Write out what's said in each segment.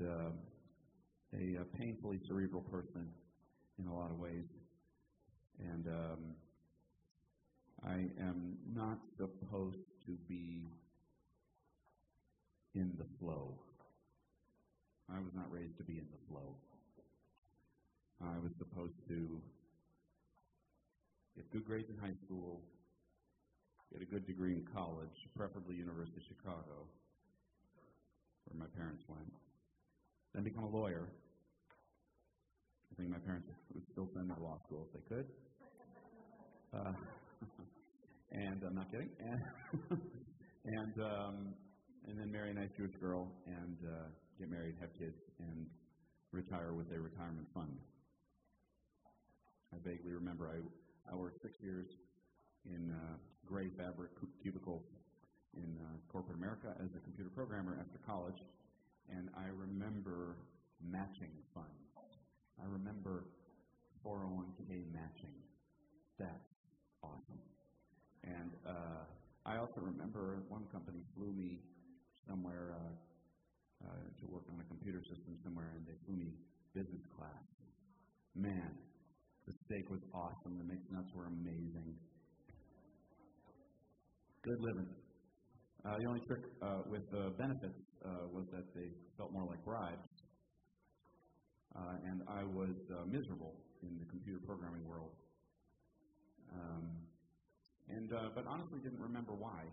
and a, a painfully cerebral person in a lot of ways. And um, I am not supposed to be in the flow. I was not raised to be in the flow. I was supposed to get good grades in high school, get a good degree in college, preferably University of Chicago, where my parents went, then become a lawyer. I think my parents would still send me to law school if they could. Uh, and I'm not kidding. And, and um, and then marry a nice Jewish girl and uh, get married, have kids, and retire with a retirement fund. I vaguely remember I, I worked six years in uh, gray fabric cubicles in uh, corporate America as a computer programmer after college, and I remember matching funds. I remember 401k matching. That's awesome. And uh, I also remember one company flew me somewhere uh, uh, to work on a computer system somewhere, and they flew me business class. Man, the steak was awesome. The mixed nuts were amazing. Good living. Uh, the only trick uh, with the benefits uh, was that they felt more like bribes. Uh, and I was uh, miserable in the computer programming world. Um, and uh, but honestly, didn't remember why.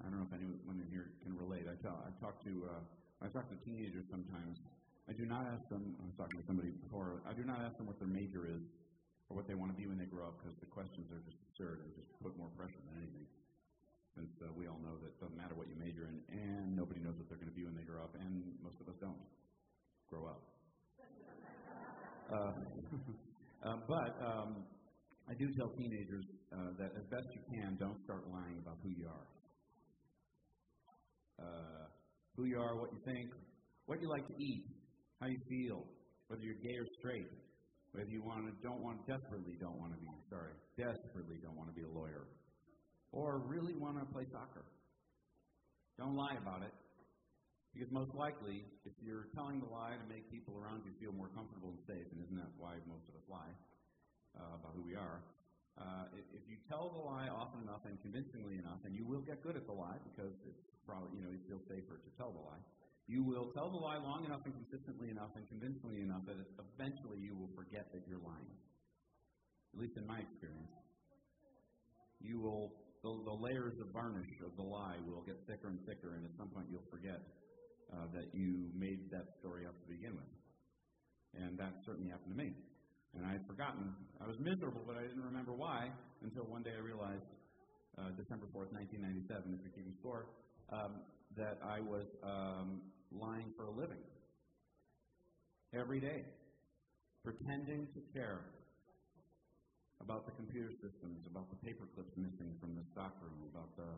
I don't know if anyone in here can relate. I, talk, I talk to uh, I talk to teenagers sometimes. I do not ask them. I was talking to somebody before. I do not ask them what their major is or what they want to be when they grow up because the questions are just absurd and just put more pressure than anything. Since uh, we all know that it doesn't matter what you major in, and nobody knows what they're going to be when they grow up, and most of us don't grow up. Uh, uh, but um, I do tell teenagers uh, that as best you can, don't start lying about who you are uh, who you are, what you think, what you like to eat, how you feel, whether you're gay or straight, whether you want to, don't want, desperately don't want to be, sorry, desperately don't want to be a lawyer, or really want to play soccer. Don't lie about it. Because most likely, if you're telling the lie to make people around you feel more comfortable and safe, and isn't that why most of us lie uh, about who we are? Uh, if you tell the lie often enough and convincingly enough, and you will get good at the lie because it's probably, you know, you feel safer to tell the lie. You will tell the lie long enough and consistently enough and convincingly enough that eventually you will forget that you're lying. At least in my experience. You will, the, the layers of varnish of the lie will get thicker and thicker, and at some point that you made that story up to begin with. And that certainly happened to me. And I had forgotten. I was miserable, but I didn't remember why until one day I realized, uh, December 4th, 1997, if you're keeping score, um, that I was um, lying for a living every day, pretending to care about the computer systems, about the paper clips missing from the stockroom, about the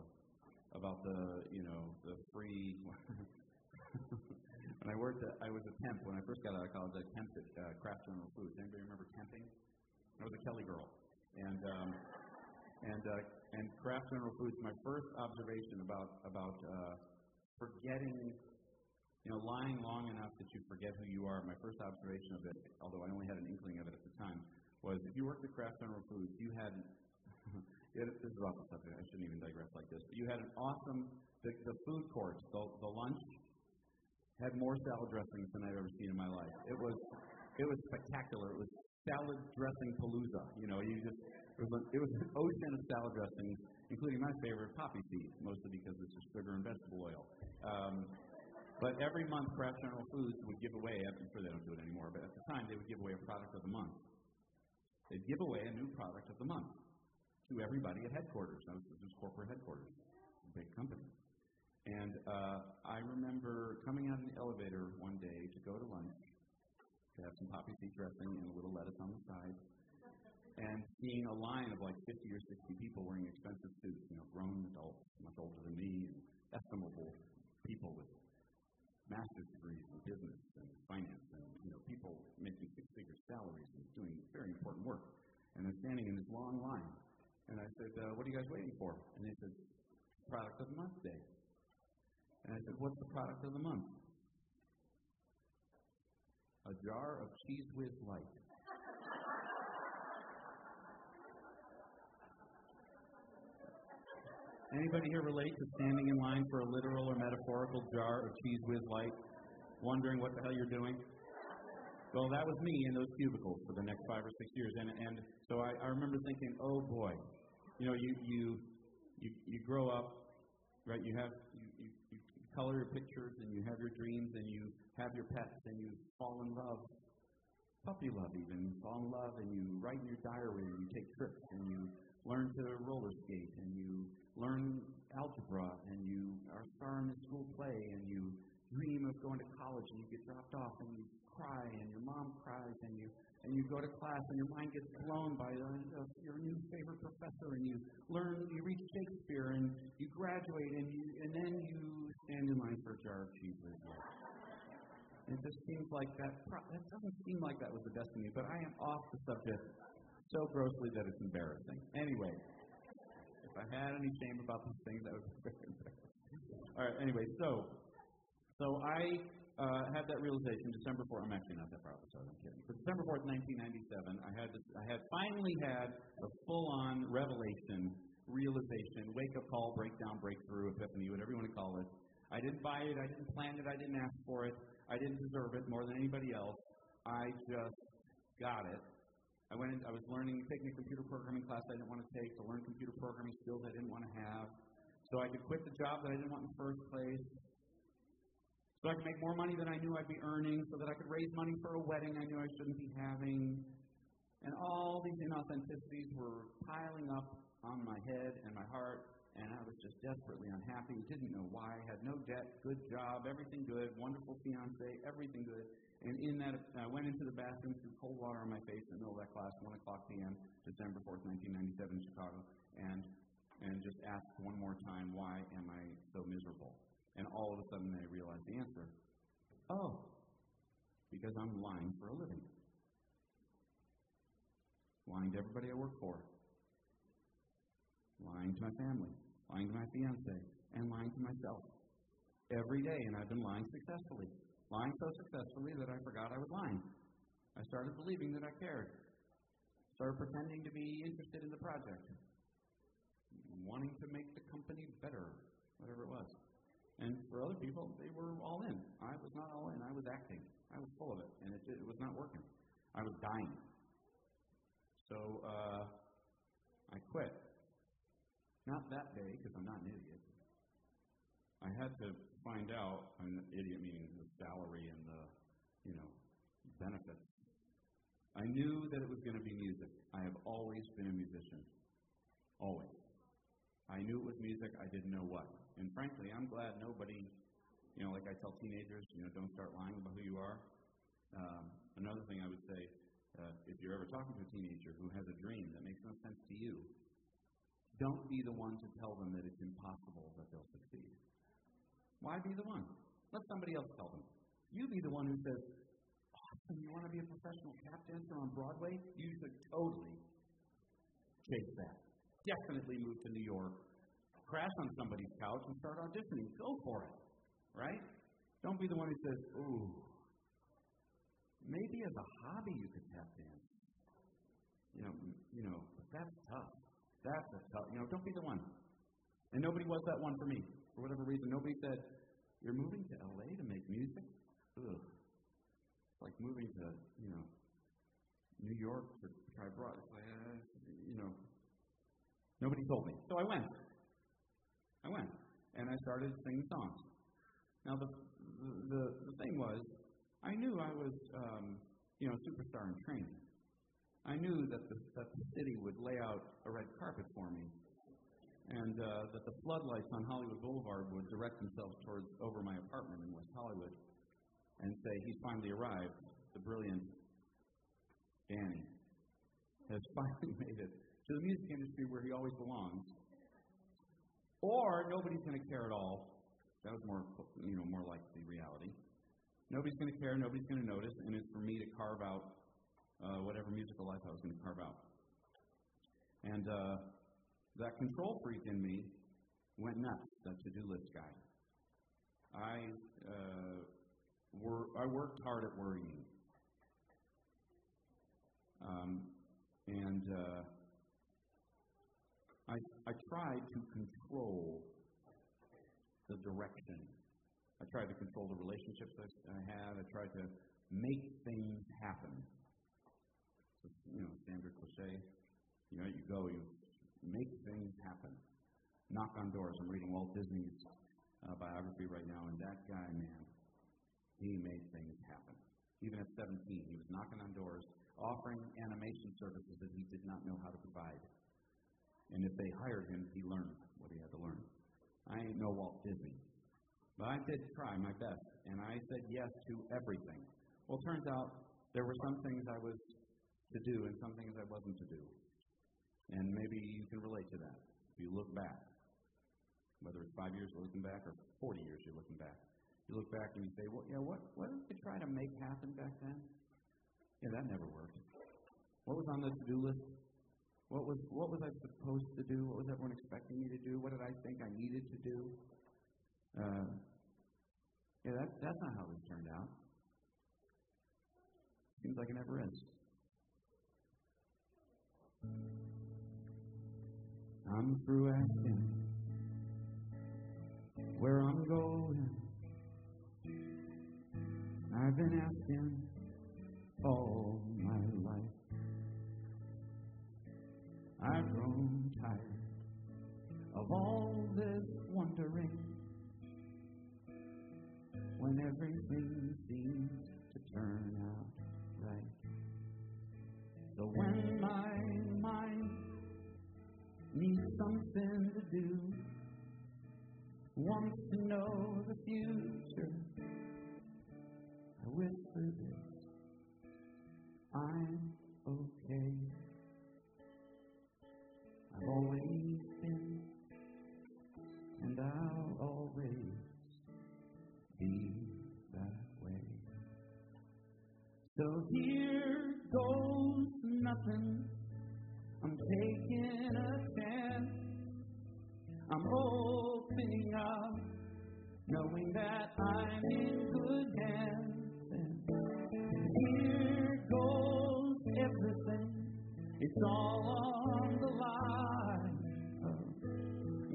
about the you know the free when I worked, at, I was a temp when I first got out of college. I temped at uh, Kraft General Foods. Anybody remember temping? I was a Kelly girl, and um, and uh, and Kraft General Foods. My first observation about about uh, forgetting, you know, lying long enough that you forget who you are. My first observation of it, although I only had an inkling of it at the time, was if you worked at Kraft General Foods, you had this is off the subject. I shouldn't even digress like this. But you had an awesome the, the food court, the, the lunch had more salad dressings than I've ever seen in my life. It was it was spectacular. It was salad dressing palooza. You know, you just it was, a, it was an ocean of salad dressings, including my favorite poppy seed, mostly because it's just sugar and vegetable oil. Um, but every month, Kraft General Foods would give away. I'm sure they don't do it anymore, but at the time they would give away a product of the month. They'd give away a new product of the month to everybody at headquarters. That this was corporate headquarters, big company. And uh, I remember coming out in the elevator one day to go to lunch, to have some poppy seed dressing and a little lettuce on the side, and seeing a line of like 50 or 60 people wearing expensive suits, you know, grown adults, much older than me, and estimable people with master's degrees in business and finance, and you know, people making six-figure salaries and doing very important work. And they're standing in this long line. And I said, uh, "What are you guys waiting for?" And they said, "Product of the month day." And I said, What's the product of the month? a jar of Cheez Whiz Light. Anybody here relate to standing in line for a literal or metaphorical jar of Cheez Whiz Light, wondering what the hell you're doing? Well, that was me in those cubicles for the next five or six years, and and so I, I remember thinking, oh boy, you know, you you you you grow up, right? You have you color your pictures, and you have your dreams, and you have your pets, and you fall in love, puppy love even, you fall in love, and you write in your diary, and you take trips, and you learn to roller skate, and you learn algebra, and you are star in the school play, and you dream of going to college, and you get dropped off, and you cry, and your mom cries, and you and you go to class, and your mind gets blown by uh, your new favorite professor, and you learn, you read Shakespeare, and you graduate, and you and then you stand in line for a jar of cheese. It just seems like that. It doesn't seem like that was the destiny, but I am off the subject so grossly that it's embarrassing. Anyway, if I had any shame about these things, that would be very embarrassing. All right. Anyway, so so I uh, had that realization December 4th. I'm actually not that proud of this, I'm kidding. But December 4th, 1997, I had this, I had finally had a full-on revelation, realization, wake-up call, breakdown, breakthrough, epiphany, whatever you want to call it. I didn't buy it. I didn't plan it. I didn't ask for it. I didn't deserve it more than anybody else. I just got it I went. In, I was learning, taking a computer programming class I didn't want to take to learn computer programming skills I didn't want to have, so I could quit the job that I didn't want in the first place, so I could make more money than I knew I'd be earning, so that I could raise money for a wedding I knew I shouldn't be having, and all these inauthenticities were piling up on my head and my heart, and I was just desperately unhappy. Didn't know why. Had no debt, good job, everything good, wonderful fiance, everything good. And in that, I went into the bathroom, threw cold water on my face in the middle of that class, 1 o'clock p.m., December 4th, 1997, in Chicago, and, and just asked one more time, why am I so miserable? And all of a sudden, I realized the answer. Oh, because I'm lying for a living. Lying to everybody I work for. Lying to my family. Lying to my fiance. And lying to myself. Every day, and I've been lying successfully lying so successfully that I forgot I was lying. I started believing that I cared. Started pretending to be interested in the project, wanting to make the company better, whatever it was. And for other people, they were all in. I was not all in. I was acting. I was full of it, and it, it was not working. I was dying. So uh, I quit. Not that day, because I'm not an idiot. I had to find out, an idiot meaning the salary and the, you know, benefits. I knew that it was going to be music. I have always been a musician. Always. I knew it was music. I didn't know what. And frankly, I'm glad nobody, you know, like I tell teenagers, you know, don't start lying about who you are. Um, another thing I would say, uh, if you're ever talking to a teenager who has a dream that makes no sense to you, don't be the one to tell them that it's impossible that they'll succeed. Why be the one? Let somebody else tell them. You be the one who says, Awesome, you want to be a professional tap dancer on Broadway? You should totally chase that. Definitely move to New York, crash on somebody's couch, and start auditioning. Go for it. Right? Don't be the one who says, Ooh, maybe as a hobby you could tap dance. You know, you know, but that's tough. That's a tough. You know, don't be the one. And nobody was that one for me for whatever reason, nobody said, You're moving to LA to make music? Ugh. It's like moving to, you know, New York to try broad. It's like, uh, you know, nobody told me. So I went. I went. And I started singing songs. Now, the, the, the thing was, I knew I was, um, you know, a superstar in training. I knew that the, that the city would lay out a red carpet for me and uh, that the floodlights on Hollywood Boulevard would direct themselves towards over my apartment in West Hollywood and say, He's finally arrived. The brilliant Danny has finally made it to the music industry where he always belongs. Or nobody's going to care at all. That was more, you know, more like the reality. Nobody's going to care. Nobody's going to notice, and it's for me to carve out uh, whatever musical life I was going to carve out. And uh, that control freak in me went nuts, that to do list guy. I, uh, wor- I worked hard at worrying. Um, and uh, I, I try to control the direction. I try to control the relationships I, I have. I try to make things happen. You know, standard cliche. You know, you go, you make things happen. Knock on doors. I'm reading Walt Disney's uh, biography right now, and that guy, man, he made things happen. Even at 17, he was knocking on doors, offering animation services that he did not know how to provide. And if they hired him, he learned what he had to learn. I ain't no Walt Disney. But I did try my best, and I said yes to everything. Well, turns out there were some things I was to do and some things I wasn't to do. And maybe you can relate to that if you look back. Whether it's five years you're looking back or 40 years you're looking back. You look back and you say, well, yeah, what, what did they try to make happen back then? Yeah, that never worked. What was on the to-do list? What was, what was I supposed to do? What was everyone expecting me to do? What did I think I needed to do? Uh, yeah, that, that's not how this turned out. Seems like it never is. I'm through asking where I'm going. I've been asking all my life. I've grown tired of all this wondering when everything seems to turn out right. So when my something to do, wants to know the future, I whisper this I'm okay. I've always been, and I'll always be that way. So here goes nothing. I'm taking. Opening up, knowing that I'm in good hands. And here goes everything. It's all on the line.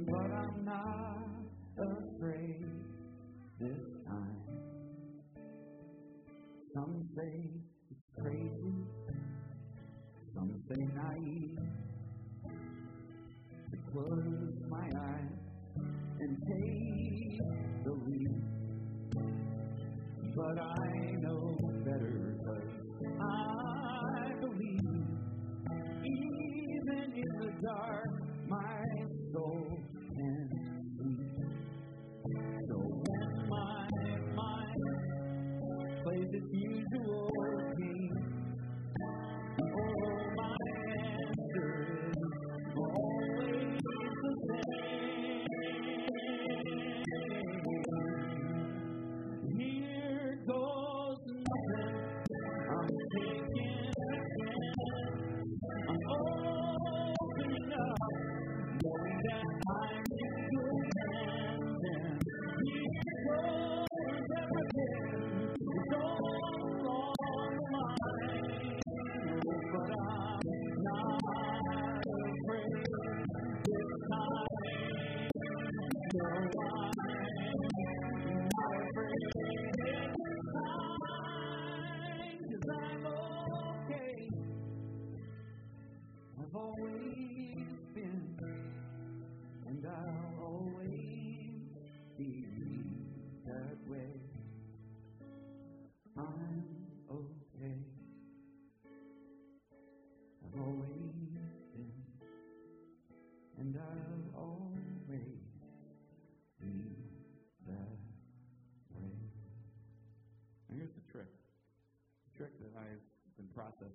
But I'm not afraid this time. Some say it's crazy, some say naive. Eyes and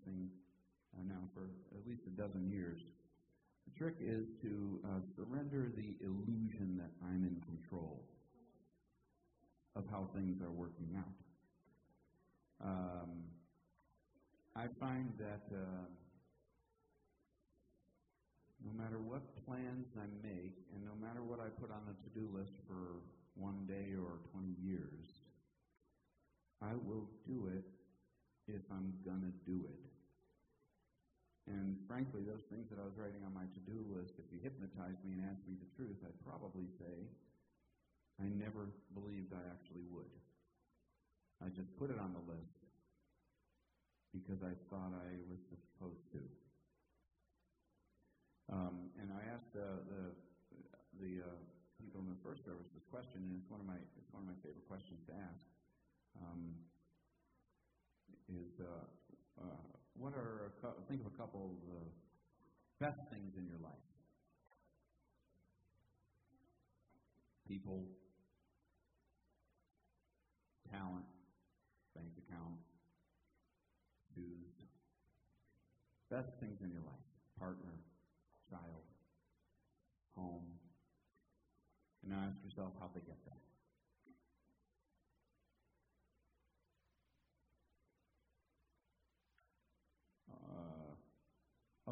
been uh, now for at least a dozen years. The trick is to uh, surrender the illusion that I'm in control of how things are working out. Um, I find that uh, no matter what plans I make, and no matter what I put on the to do list for one day or 20 years, I will do it if I'm going to do it. And frankly, those things that I was writing on my to do list, if you hypnotized me and asked me the truth, I'd probably say, I never believed I actually would. I just put it on the list because I thought I was supposed to. Um, and I asked uh, the the uh, people in the first service this question, and it's one of my it's one of my favorite questions to ask. Um, is uh, what are a, think of a couple of the best things in your life? People, talent, bank account, shoes. Best things in your life: partner, child, home. And now ask yourself how they get there.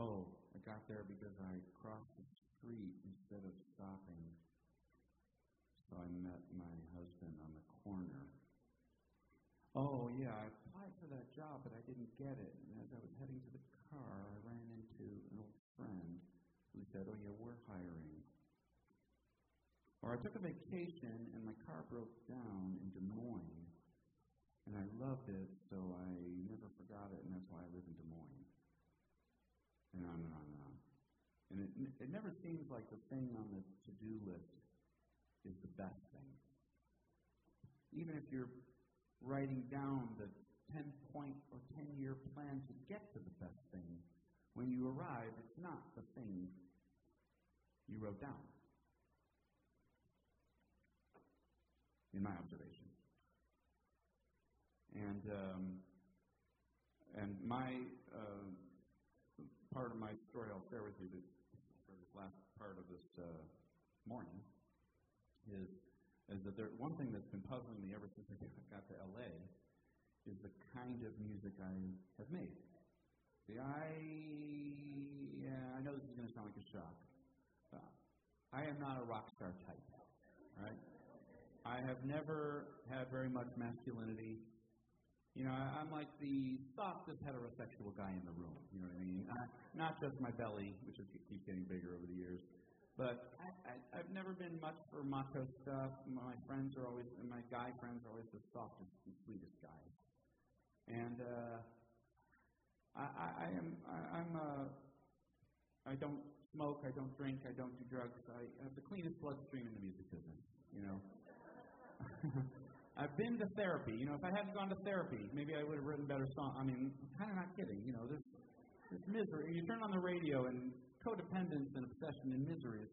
Oh, I got there because I crossed the street instead of stopping. So I met my husband on the corner. Oh, yeah, I applied for that job, but I didn't get it. And as I was heading to the car, I ran into an old friend who said, Oh, yeah, we're hiring. Or I took a vacation and my car broke down in Des Moines, and I loved it, so I never forgot it, and that's why I live in Des Moines and on and on and on. And it, it never seems like the thing on the to do list is the best thing. Even if you're writing down the 10 point or 10 year plan to get to the best thing, when you arrive, it's not the thing you wrote down. In my observation. And, um, and my part of my story I'll share with you this, for this last part of this uh, morning is is that there, one thing that's been puzzling me ever since I got to LA is the kind of music I have made. See, I yeah, I know this is going to sound like a shock. Uh, I am not a rock star type, right? I have never had very much masculinity. You know, I'm like the softest heterosexual guy in the room. You know what I mean? Uh, not just my belly, which is, keeps getting bigger over the years, but I, I, I've never been much for macho stuff. My friends are always, my guy friends are always the softest and sweetest guys. And uh, I, I, I am, I, I'm, uh, I don't smoke, I don't drink, I don't do drugs. I have the cleanest bloodstream in the music business. You know. I've been to therapy. You know, if I hadn't gone to therapy, maybe I would have written better songs. I mean, I'm kind of not kidding. You know, there's, there's misery. You turn on the radio, and codependence and obsession and misery is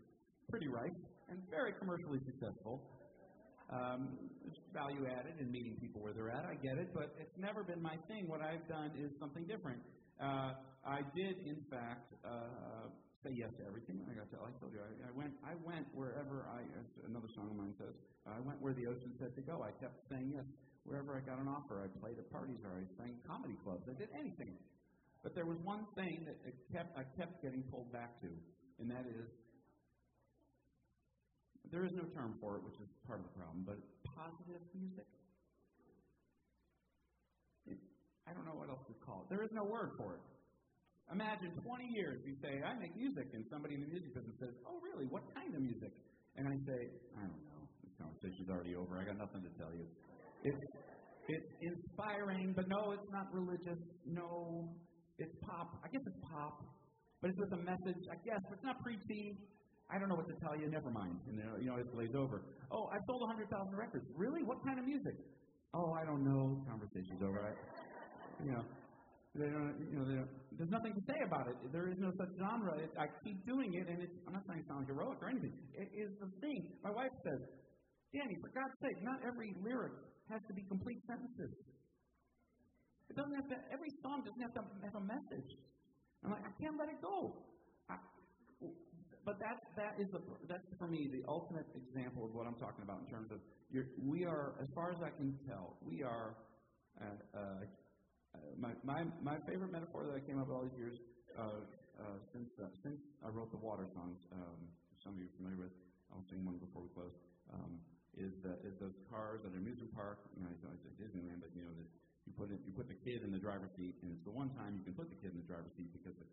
pretty rife and very commercially successful. Um, it's value added in meeting people where they're at. I get it, but it's never been my thing. What I've done is something different. Uh, I did, in fact, uh, say yes to everything. I got to. I told you, I, I went. I went wherever I. Another song of mine says, I went where the ocean said to go. I kept saying yes wherever I got an offer. I played at parties or I sang comedy clubs. I did anything. But there was one thing that it kept. I kept getting pulled back to, and that is there is no term for it, which is part of the problem. But positive music. I don't know what else to call it. There is no word for it. Imagine 20 years you say, I make music, and somebody in the music business says, Oh, really? What kind of music? And I say, I don't know. This conversation's already over. I got nothing to tell you. It's, it's inspiring, but no, it's not religious. No, it's pop. I guess it's pop, but it's with a message. I guess it's not preachy. I don't know what to tell you. Never mind. And you know, it glaze over. Oh, I sold 100,000 records. Really? What kind of music? Oh, I don't know. Conversation's over. I, you know, they don't, you know, they don't, there's nothing to say about it. There is no such genre. It, I keep doing it, and it's, I'm not saying it sounds heroic or anything. It is the thing. My wife says, Danny, for God's sake, not every lyric has to be complete sentences. It doesn't have to, every song doesn't have to have a message. I'm like, I can't let it go. I, but that, that is the, that's for me the ultimate example of what I'm talking about in terms of we are, as far as I can tell, we are uh, uh, my, my, my favorite metaphor that I came up with all these years uh, uh, since uh, since I wrote the water songs, um, some of you are familiar with. I'll sing one before we close. Um, is is those cars at an amusement park? You know, I say Disneyland, but you know, the, you put it, you put the kid in the driver's seat, and it's the one time you can put the kid in the driver's seat because it,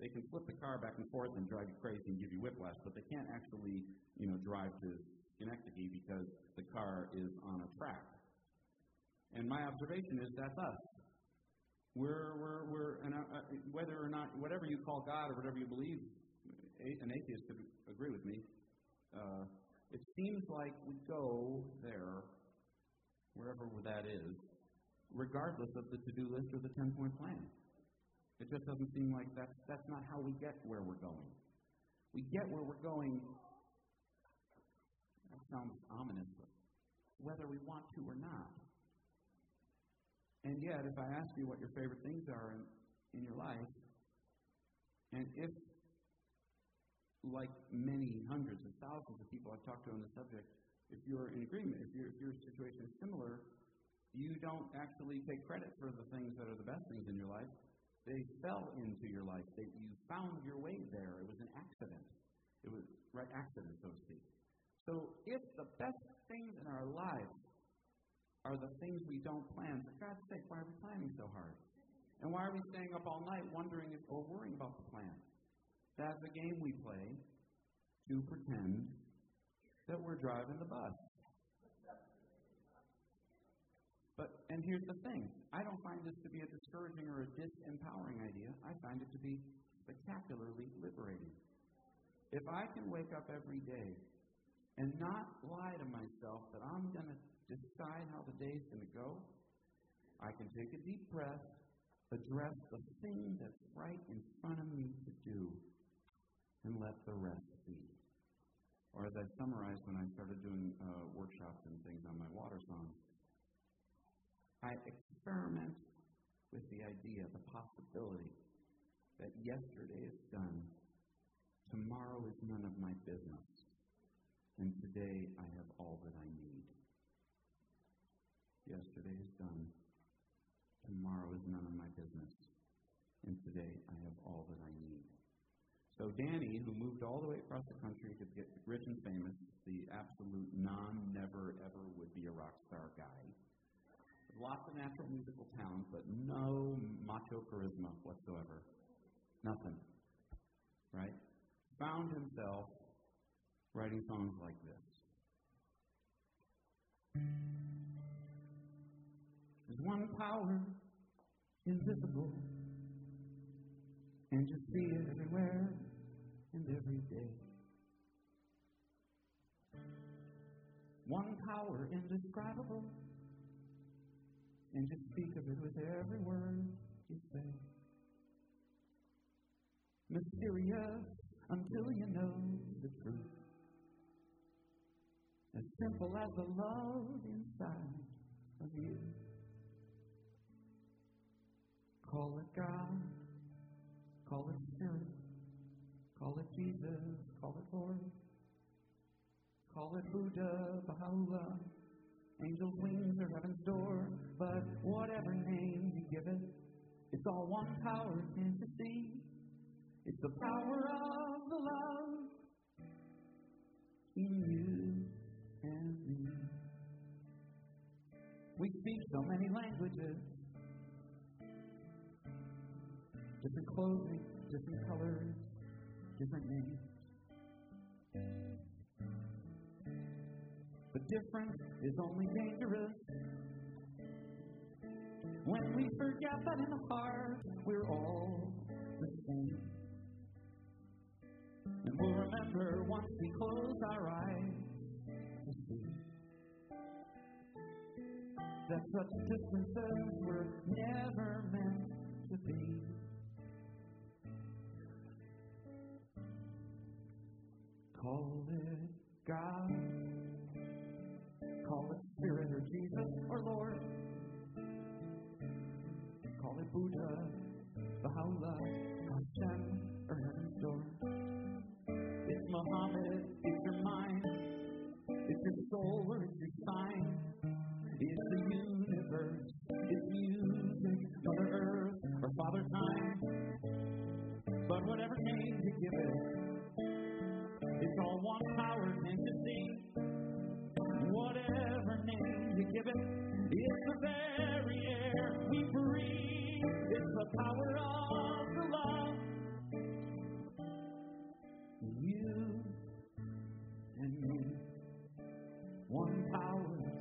they can flip the car back and forth and drive you crazy and give you whiplash, but they can't actually, you know, drive to Schenectady because the car is on a track. And my observation is that's us. We're, we're, we're and uh, whether or not, whatever you call God or whatever you believe, an atheist could agree with me. Uh, it seems like we go there, wherever that is, regardless of the to-do list or the ten-point plan. It just doesn't seem like that's that's not how we get where we're going. We get where we're going. That sounds ominous, whether we want to or not. And yet, if I ask you what your favorite things are in, in your life, and if, like many hundreds and thousands of people I've talked to on the subject, if you're in agreement, if, if your situation is similar, you don't actually take credit for the things that are the best things in your life. They fell into your life. That you found your way there. It was an accident. It was right accident, so to speak. So if the best things in our lives are the things we don't plan. For God's sake, why are we planning so hard? And why are we staying up all night wondering if, or worrying about the plan? That's a game we play to pretend that we're driving the bus. But, and here's the thing I don't find this to be a discouraging or a disempowering idea. I find it to be spectacularly liberating. If I can wake up every day and not lie to myself that I'm going to decide how the day's going to go. I can take a deep breath, address the thing that's right in front of me to do, and let the rest be. Or as I summarized when I started doing uh, workshops and things on my water songs, I experiment with the idea, the possibility that yesterday is done, tomorrow is none of my business, and today I have all that I need. Yesterday is done. Tomorrow is none of my business. And today I have all that I need. So Danny, who moved all the way across the country to get rich and famous, the absolute non, never, ever would be a rock star guy. Lots of natural musical talent, but no macho charisma whatsoever. Nothing. Right? Found himself writing songs like this. One power invisible, and you see it everywhere and every day. One power indescribable, and you speak of it with every word you say. Mysterious until you know the truth. As simple as the love inside of you. Call it God, call it Spirit, call it Jesus, call it Lord, call it Buddha, Baha'u'llah, angels' wings or heaven's door, but whatever name you give it, it's all one power, can't see? It's the power of the love in you and me. We speak so many languages different clothing, different colors, different names. The difference is only dangerous when we forget that in the heart we're all the same. And we'll remember once we close our eyes to see that such distances were never meant to be. Call it God. Call it Spirit or Jesus or Lord. Call it Buddha, Baha'u'llah, Hashem, or Heaven's door. It's Muhammad, it's your mind. It's your soul or it's your sign. It's the universe. It's music, Mother Earth, or Father Time. But whatever name you give it, all one power, you see? Whatever name you give it, it's the very air we breathe. It's the power of the love. You and me, one power,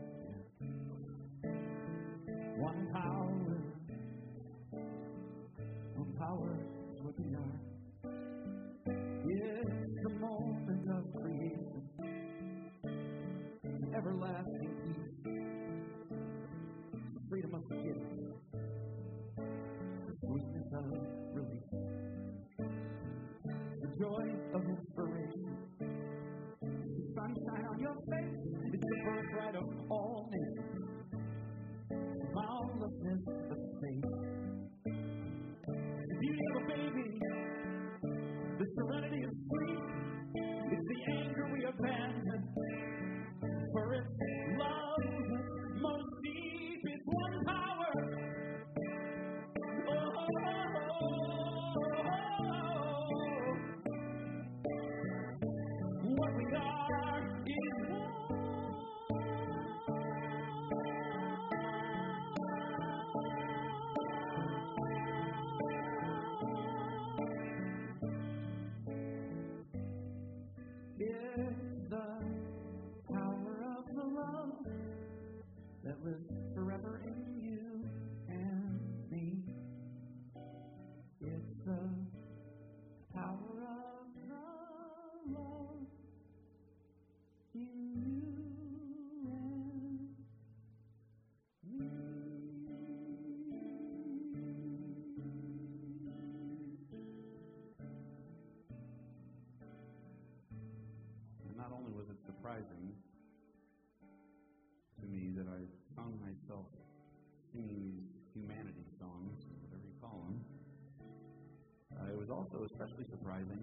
especially surprising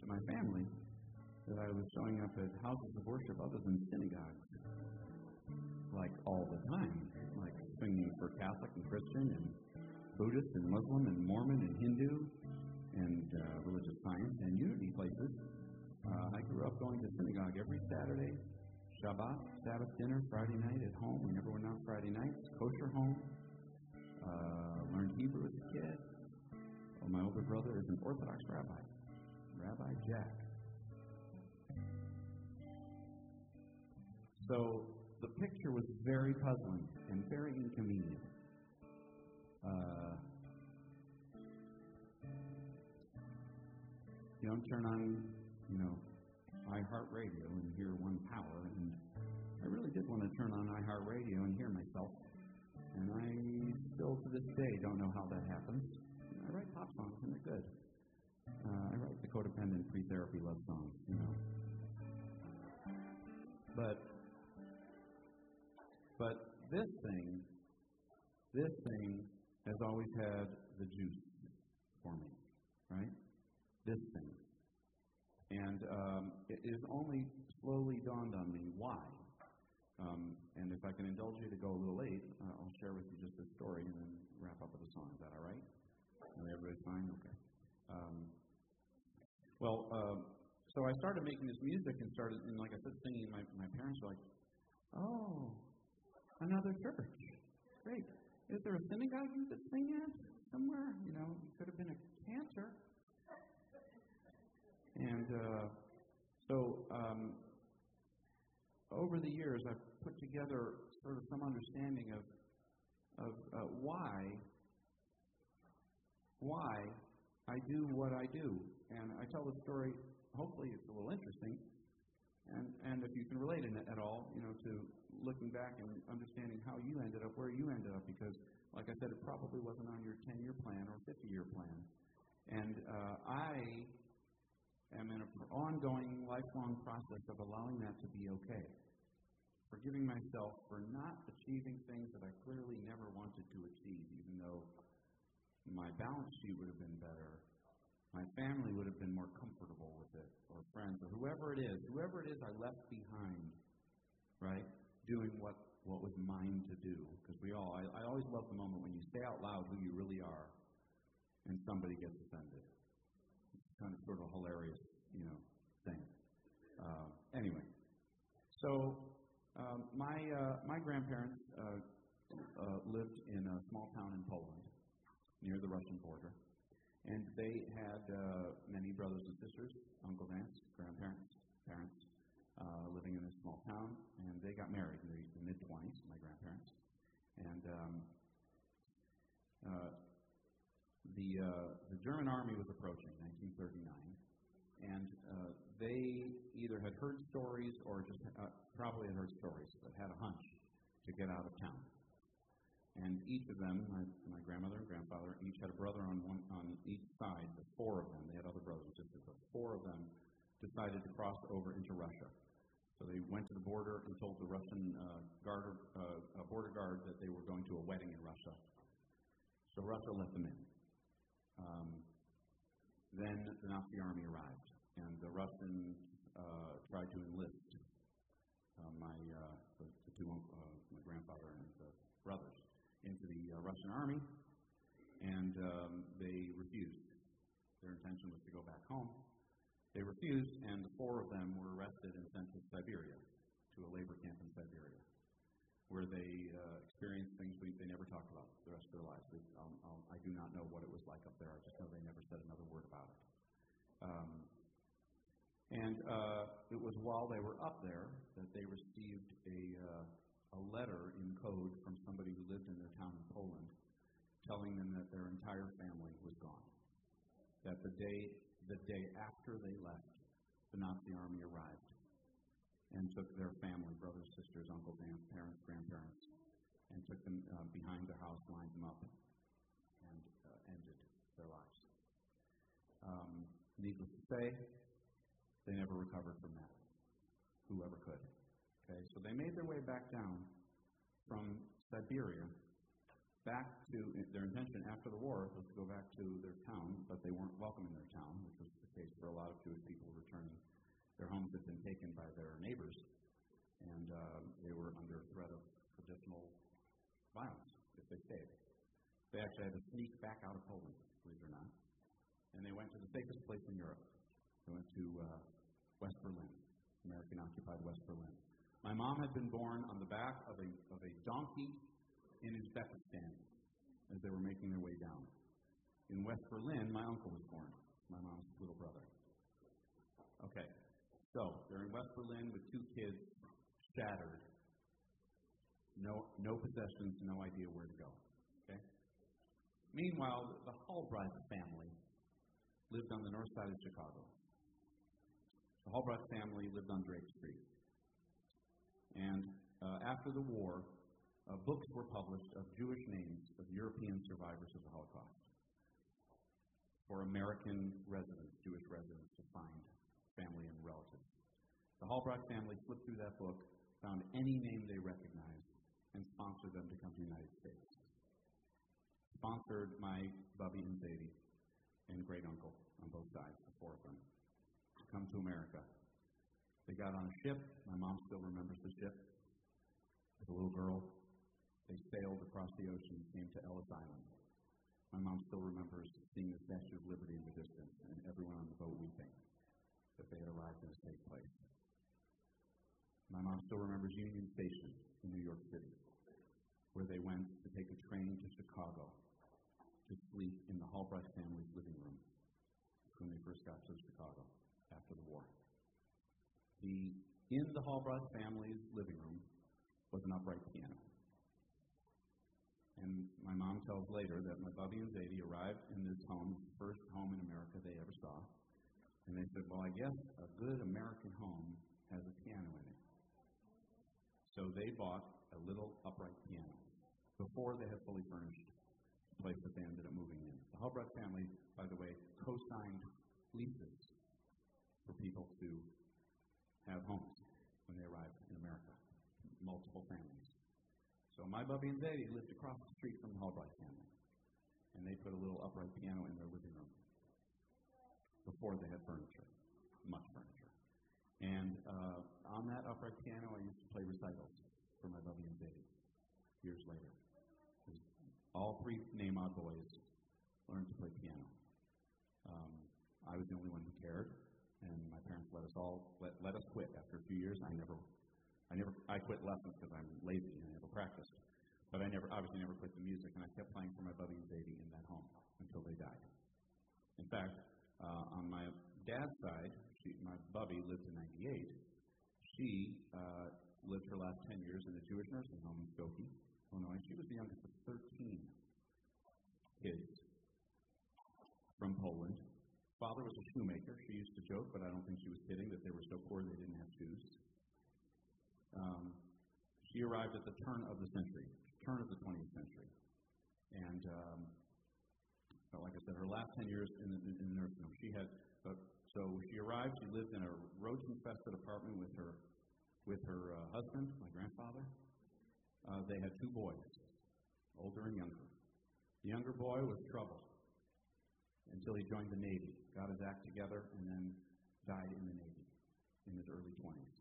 to my family that I was showing up at houses of worship other than synagogues, like all the time, like singing for Catholic and Christian and Buddhist and Muslim and Mormon and Hindu and uh, religious science and unity places. Uh, I grew up going to synagogue every Saturday, Shabbat, Sabbath dinner, Friday night at home. We never went out Friday nights, kosher home. Uh, learned Hebrew as a kid. My older brother is an Orthodox rabbi, Rabbi Jack. So the picture was very puzzling and very inconvenient. Uh, you don't turn on, you know, iHeartRadio and hear one power. And I really did want to turn on iHeartRadio and hear myself. And I still to this day don't know how that happens. I write pop songs and they're good. Uh, I write the codependent pre-therapy love songs, you know. But but this thing, this thing has always had the juice for me, right? This thing. And um, it is only slowly dawned on me why. Um, and if I can indulge you to go a little late, uh, I'll share with you just this story and then wrap up with a song. Is that all right? And everybody's fine? Okay. Um, well, um, so I started making this music and started, and like I said, singing. My, my parents were like, oh, another church. Great. Is there a synagogue you could sing at somewhere? You know, you could have been a cantor. And uh, so um, over the years, I've put together sort of some understanding of of uh, why why I do what I do, and I tell the story. Hopefully, it's a little interesting, and and if you can relate in it at all, you know, to looking back and understanding how you ended up where you ended up, because like I said, it probably wasn't on your 10-year plan or 50-year plan, and uh, I am in an ongoing, lifelong process of allowing that to be okay. Forgiving myself for not achieving things that I clearly never wanted to achieve, even though my balance sheet would have been better, my family would have been more comfortable with it, or friends, or whoever it is, whoever it is I left behind, right, doing what, what was mine to do. Because we all, I, I always love the moment when you say out loud who you really are, and somebody gets offended. Kind of sort of hilarious, you know, thing. Uh, anyway, so um, my uh, my grandparents uh, uh, lived in a small town in Poland, near the Russian border. And they had uh, many brothers and sisters, uncles, aunts, grandparents, parents, uh, living in this small town. And they got married in the, the mid 20s, my grandparents. And um, uh, the, uh, the German army was approaching, 1939. And uh, they either had heard stories or just uh, probably had heard stories, but had a hunch to get out of town. And each of them, my, my grandmother and grandfather, each had a brother on one on each side. The four of them, they had other brothers and sisters, but four of them decided to cross over into Russia. So they went to the border and told the Russian uh, guard, uh, border guard that they were going to a wedding in Russia. So Russia let them in. Um, then the Nazi army arrived, and the Russians uh, tried to enlist uh, my uh, the, the two uh, my grandfather and the brothers into the uh, Russian army, and um, they refused. Their intention was to go back home. They refused, and the four of them were arrested and sent to Siberia, to a labor camp in Siberia, where they uh, experienced things we, they never talked about the rest of their lives. They, um, um, I do not know what it was like up there. I just know they never said another word about it. Um, and uh, it was while they were up there that they received a uh, a letter in code from somebody who lived in their town in Poland telling them that their entire family was gone. That the day, the day after they left, the Nazi army arrived and took their family, brothers, sisters, uncles, aunts, parents, grandparents, and took them uh, behind their house, lined them up, and uh, ended their lives. Um, needless to say, they never recovered from that. Whoever could. Okay, so they made their way back down from Siberia back to their intention after the war was to go back to their town, but they weren't welcome in their town, which was the case for a lot of Jewish people returning. Their homes had been taken by their neighbors, and uh, they were under threat of additional violence if they stayed. They actually had to sneak back out of Poland, believe it or not, and they went to the safest place in Europe. They went to uh, West Berlin, American occupied West Berlin. My mom had been born on the back of a, of a donkey in Uzbekistan as they were making their way down. In West Berlin, my uncle was born, my mom's little brother. Okay, so they're in West Berlin with two kids, shattered, no, no possessions, no idea where to go. Okay? Meanwhile, the Hallbright family lived on the north side of Chicago. The Hallbright family lived on Drake Street. And uh, after the war, uh, books were published of Jewish names of European survivors of the Holocaust for American residents, Jewish residents, to find family and relatives. The Hallbright family flipped through that book, found any name they recognized, and sponsored them to come to the United States. Sponsored my Bubby and Zadie and great uncle on both sides, the four of them, to come to America they got on a ship. My mom still remembers the ship. As a little girl, they sailed across the ocean and came to Ellis Island. My mom still remembers seeing the Statue of Liberty in the distance and everyone on the boat weeping that they had arrived in a safe place. My mom still remembers Union Station in New York City, where they went to take a train to Chicago to sleep in the Hallbright family's living room when they first got to Chicago after the war. The, in the Hallbright family's living room was an upright piano. And my mom tells later that my Bubby and Zadie arrived in this home, first home in America they ever saw. And they said, Well, I guess a good American home has a piano in it. So they bought a little upright piano before they had fully furnished the place that they ended up moving in. The Hallbright family, by the way, co signed leases for people to have homes when they arrived in America, multiple families. So my Bubby and Zadie lived across the street from the Hallbright family, and they put a little upright piano in their living room before they had furniture, much furniture. And uh, on that upright piano, I used to play recitals for my Bubby and Zadie years later. All three Nahmod boys learned to play piano. Um, I was the only one called let, let Us Quit. After a few years, I never, I never, I quit lessons because I'm lazy and I never practiced. But I never, obviously, never quit the music, and I kept playing for my Bubby and baby in that home until they died. In fact, uh, on my dad's side, she, my bubby lived in '98. She uh, lived her last 10 years in a Jewish nursing home in Skokie, Illinois. She was the youngest of 13 kids from Poland Father was a shoemaker. She used to joke, but I don't think she was kidding, that they were so poor they didn't have shoes. Um, she arrived at the turn of the century, turn of the 20th century. And um, like I said, her last 10 years in the, in the nursing home. She had, uh, so she arrived, she lived in a roach infested apartment with her, with her uh, husband, my grandfather. Uh, they had two boys, older and younger. The younger boy was trouble until he joined the Navy, got his act together, and then died in the Navy in his early 20s.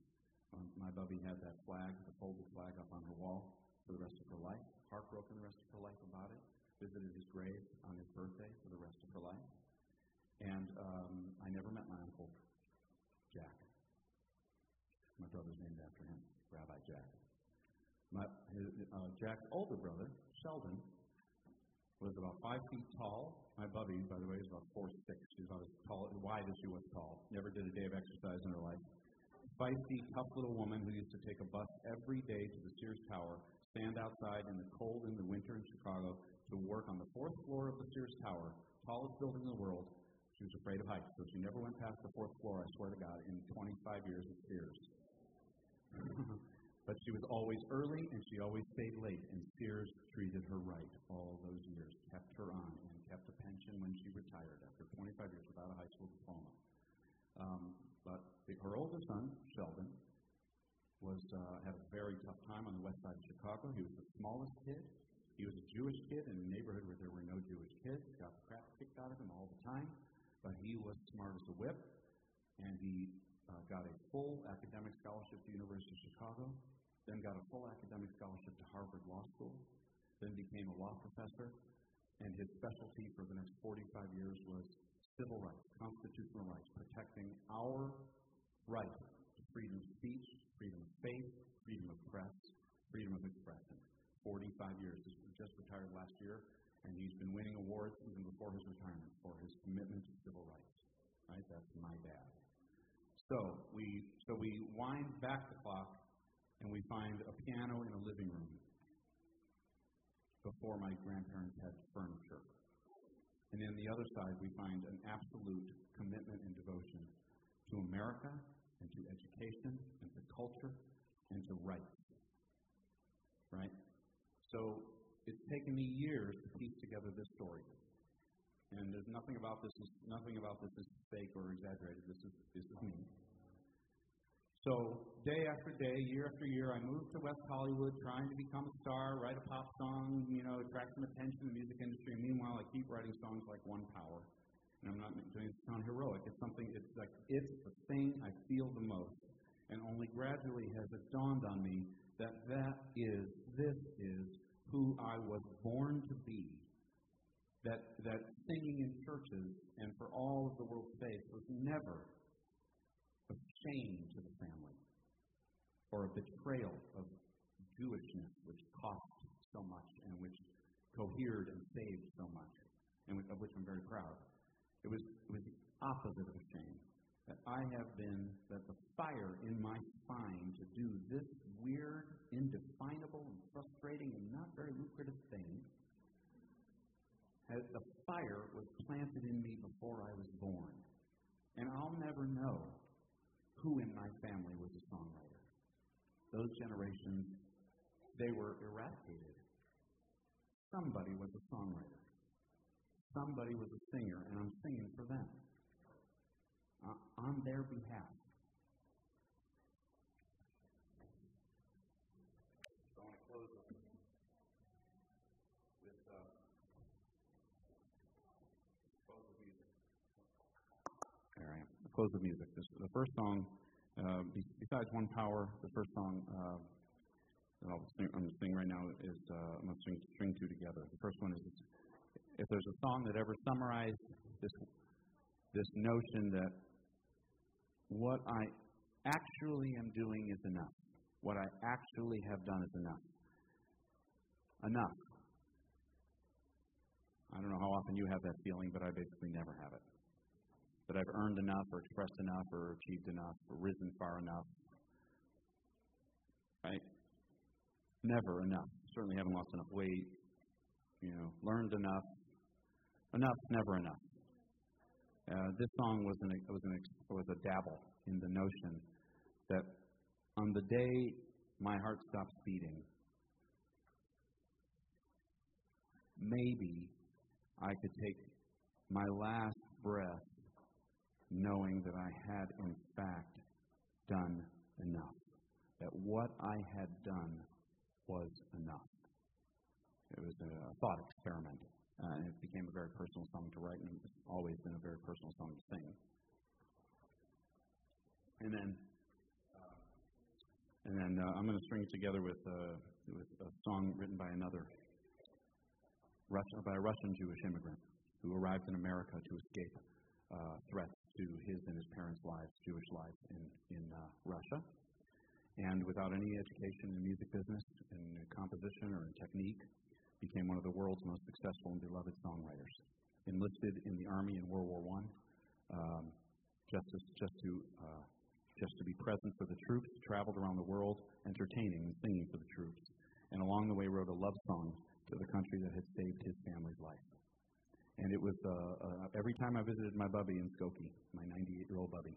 Um, my Bubby had that flag, the folded flag, up on her wall for the rest of her life. Heartbroken the rest of her life about it. Visited his grave on his birthday for the rest of her life. And um, I never met my uncle, Jack. My brother's named after him, Rabbi Jack. My, his, uh, Jack's older brother, Sheldon, was about five feet tall. My Bubby, by the way, is about four six. She's about as tall, as wide as she was tall. Never did a day of exercise in her life. Feisty, tough little woman who used to take a bus every day to the Sears Tower, stand outside in the cold in the winter in Chicago to work on the fourth floor of the Sears Tower, tallest building in the world. She was afraid of heights, so she never went past the fourth floor, I swear to God, in 25 years at Sears. But she was always early and she always stayed late, and Sears treated her right all those years, kept her on, and kept a pension when she retired after 25 years without a high school diploma. Um, but the, her oldest son, Sheldon, was uh, had a very tough time on the west side of Chicago. He was the smallest kid. He was a Jewish kid in a neighborhood where there were no Jewish kids. Got the crap kicked out of him all the time, but he was smart as a whip, and he uh, got a full academic scholarship to the University of Chicago then got a full academic scholarship to Harvard Law School, then became a law professor, and his specialty for the next 45 years was civil rights, constitutional rights, protecting our right to freedom of speech, freedom of faith, freedom of press, freedom of expression. 45 years. He just retired last year, and he's been winning awards even before his retirement for his commitment to civil rights. Right? That's my dad. So we so we wind back the clock and we find a piano in a living room before my grandparents had furniture. And then the other side, we find an absolute commitment and devotion to America and to education and to culture and to rights. Right? So it's taken me years to piece together this story. And there's nothing about this is nothing about this is fake or exaggerated. This is this is me. So, day after day, year after year, I moved to West Hollywood trying to become a star, write a pop song, you know, attract some attention in the music industry. And meanwhile, I keep writing songs like One Power. And I'm not doing it to sound heroic. It's something, it's like, it's the thing I feel the most. And only gradually has it dawned on me that that is, this is who I was born to be. That, that singing in churches and for all of the world's faith was never shame to the family, or a betrayal of Jewishness, which cost so much and which cohered and saved so much, and of which I'm very proud. It was, it was the opposite of shame. That I have been, that the fire in my spine to do this weird, indefinable, and frustrating, and not very lucrative thing, the fire was planted in me before I was born. And I'll never know who in my family was a songwriter. Those generations, they were eradicated. Somebody was a songwriter. Somebody was a singer, and I'm singing for them uh, on their behalf. So I want to close with, with uh, close with music. All right, close with music. This, the first song, uh, besides One Power, the first song uh, that I'll sing, I'm going to sing right now is uh, I'm going to sing String Two Together. The first one is if there's a song that ever summarized this this notion that what I actually am doing is enough. What I actually have done is enough. Enough. I don't know how often you have that feeling, but I basically never have it that I've earned enough or expressed enough or achieved enough or risen far enough right? Never enough. Certainly haven't lost enough weight, you know, learned enough. Enough, never enough. Uh, this song was, an, was, an, was a dabble in the notion that on the day my heart stops beating, maybe I could take my last breath knowing that I had, in fact, done enough. That what I had done was enough. It was a thought experiment. Uh, and it became a very personal song to write, and it's always been a very personal song to sing. And then, and then uh, I'm going to string it together with, uh, with a song written by another, Russian, by a Russian Jewish immigrant who arrived in America to escape uh, threats to his and his parents' lives, Jewish lives in in uh, Russia. And without any education in music business, in composition or in technique, became one of the world's most successful and beloved songwriters. Enlisted in the army in World War One, um, just to, just to uh, just to be present for the troops. Traveled around the world, entertaining and singing for the troops, and along the way wrote a love song to the country that had saved his family's life. And it was uh, uh, every time I visited my bubby in Skokie, my 98-year-old bubby,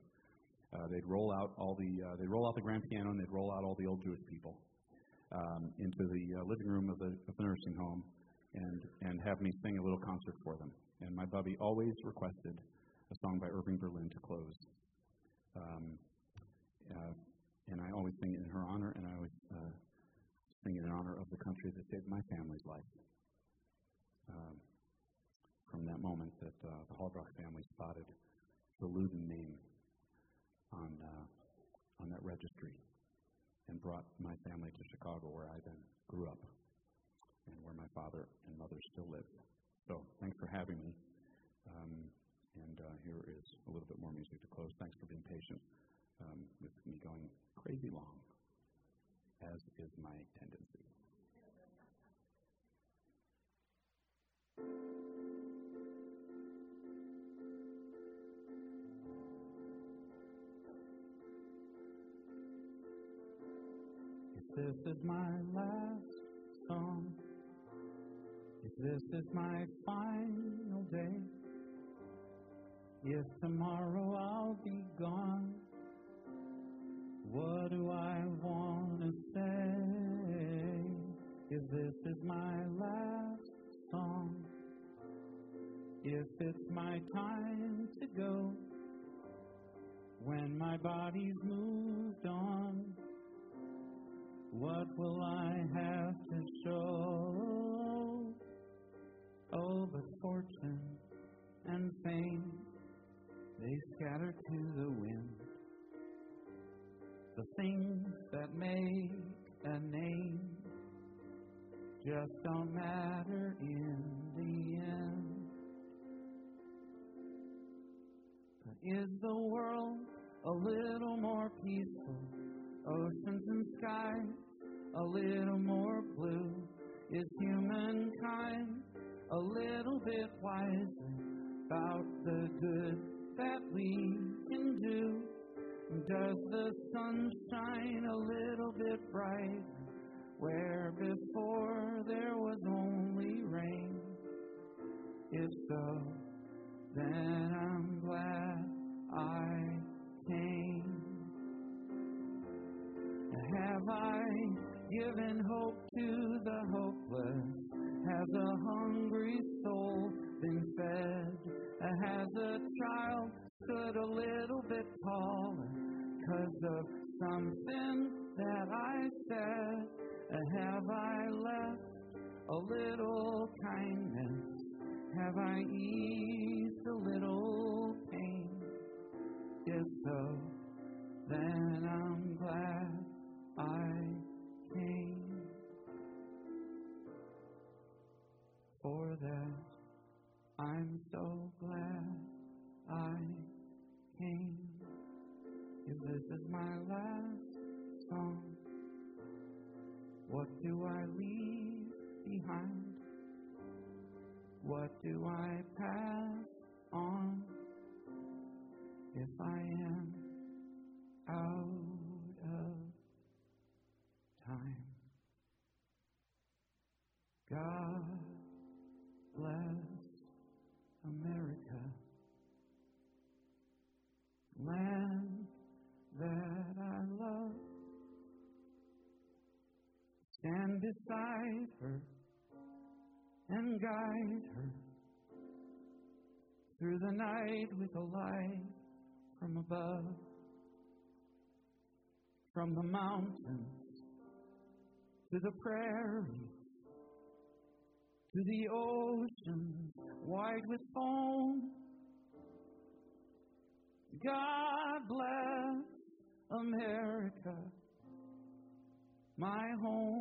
uh, they'd roll out all the uh, they'd roll out the grand piano and they'd roll out all the old Jewish people um, into the living room of the, of the nursing home and, and have me sing a little concert for them. And my bubby always requested a song by Irving Berlin to close. Um, uh, and I always sing it in her honor, and I always uh, sing it in honor of the country that saved my family's life. Um, from that moment that uh, the Hallbrook family spotted the Luden name on, uh, on that registry and brought my family to Chicago, where I then grew up and where my father and mother still live. So thanks for having me. Um, and uh, here is a little bit more music to close. Thanks for being patient um, with me going crazy long, as is my tendency. This is my last song, if this is my final day, if tomorrow I'll be gone, what do I want to say? If this is my last song, if it's my time to go, when my body's moved on what will I have to show? Oh, but fortune and fame, they scatter to the wind. The things that make a name just don't matter in the end. But is the world a little more peaceful? Oceans and skies a little more blue. Is humankind a little bit wiser about the good that we can do? Does the sun shine a little bit brighter where before there was only rain? If so, then I'm glad I came. Have I given hope to the hopeless? Has a hungry soul been fed? Has a child stood a little bit taller because of something that I said? Have I left a little kindness? Have I eased a little beside her and guide her through the night with a light from above, from the mountains to the prairies, to the ocean wide with foam. God bless America, my home,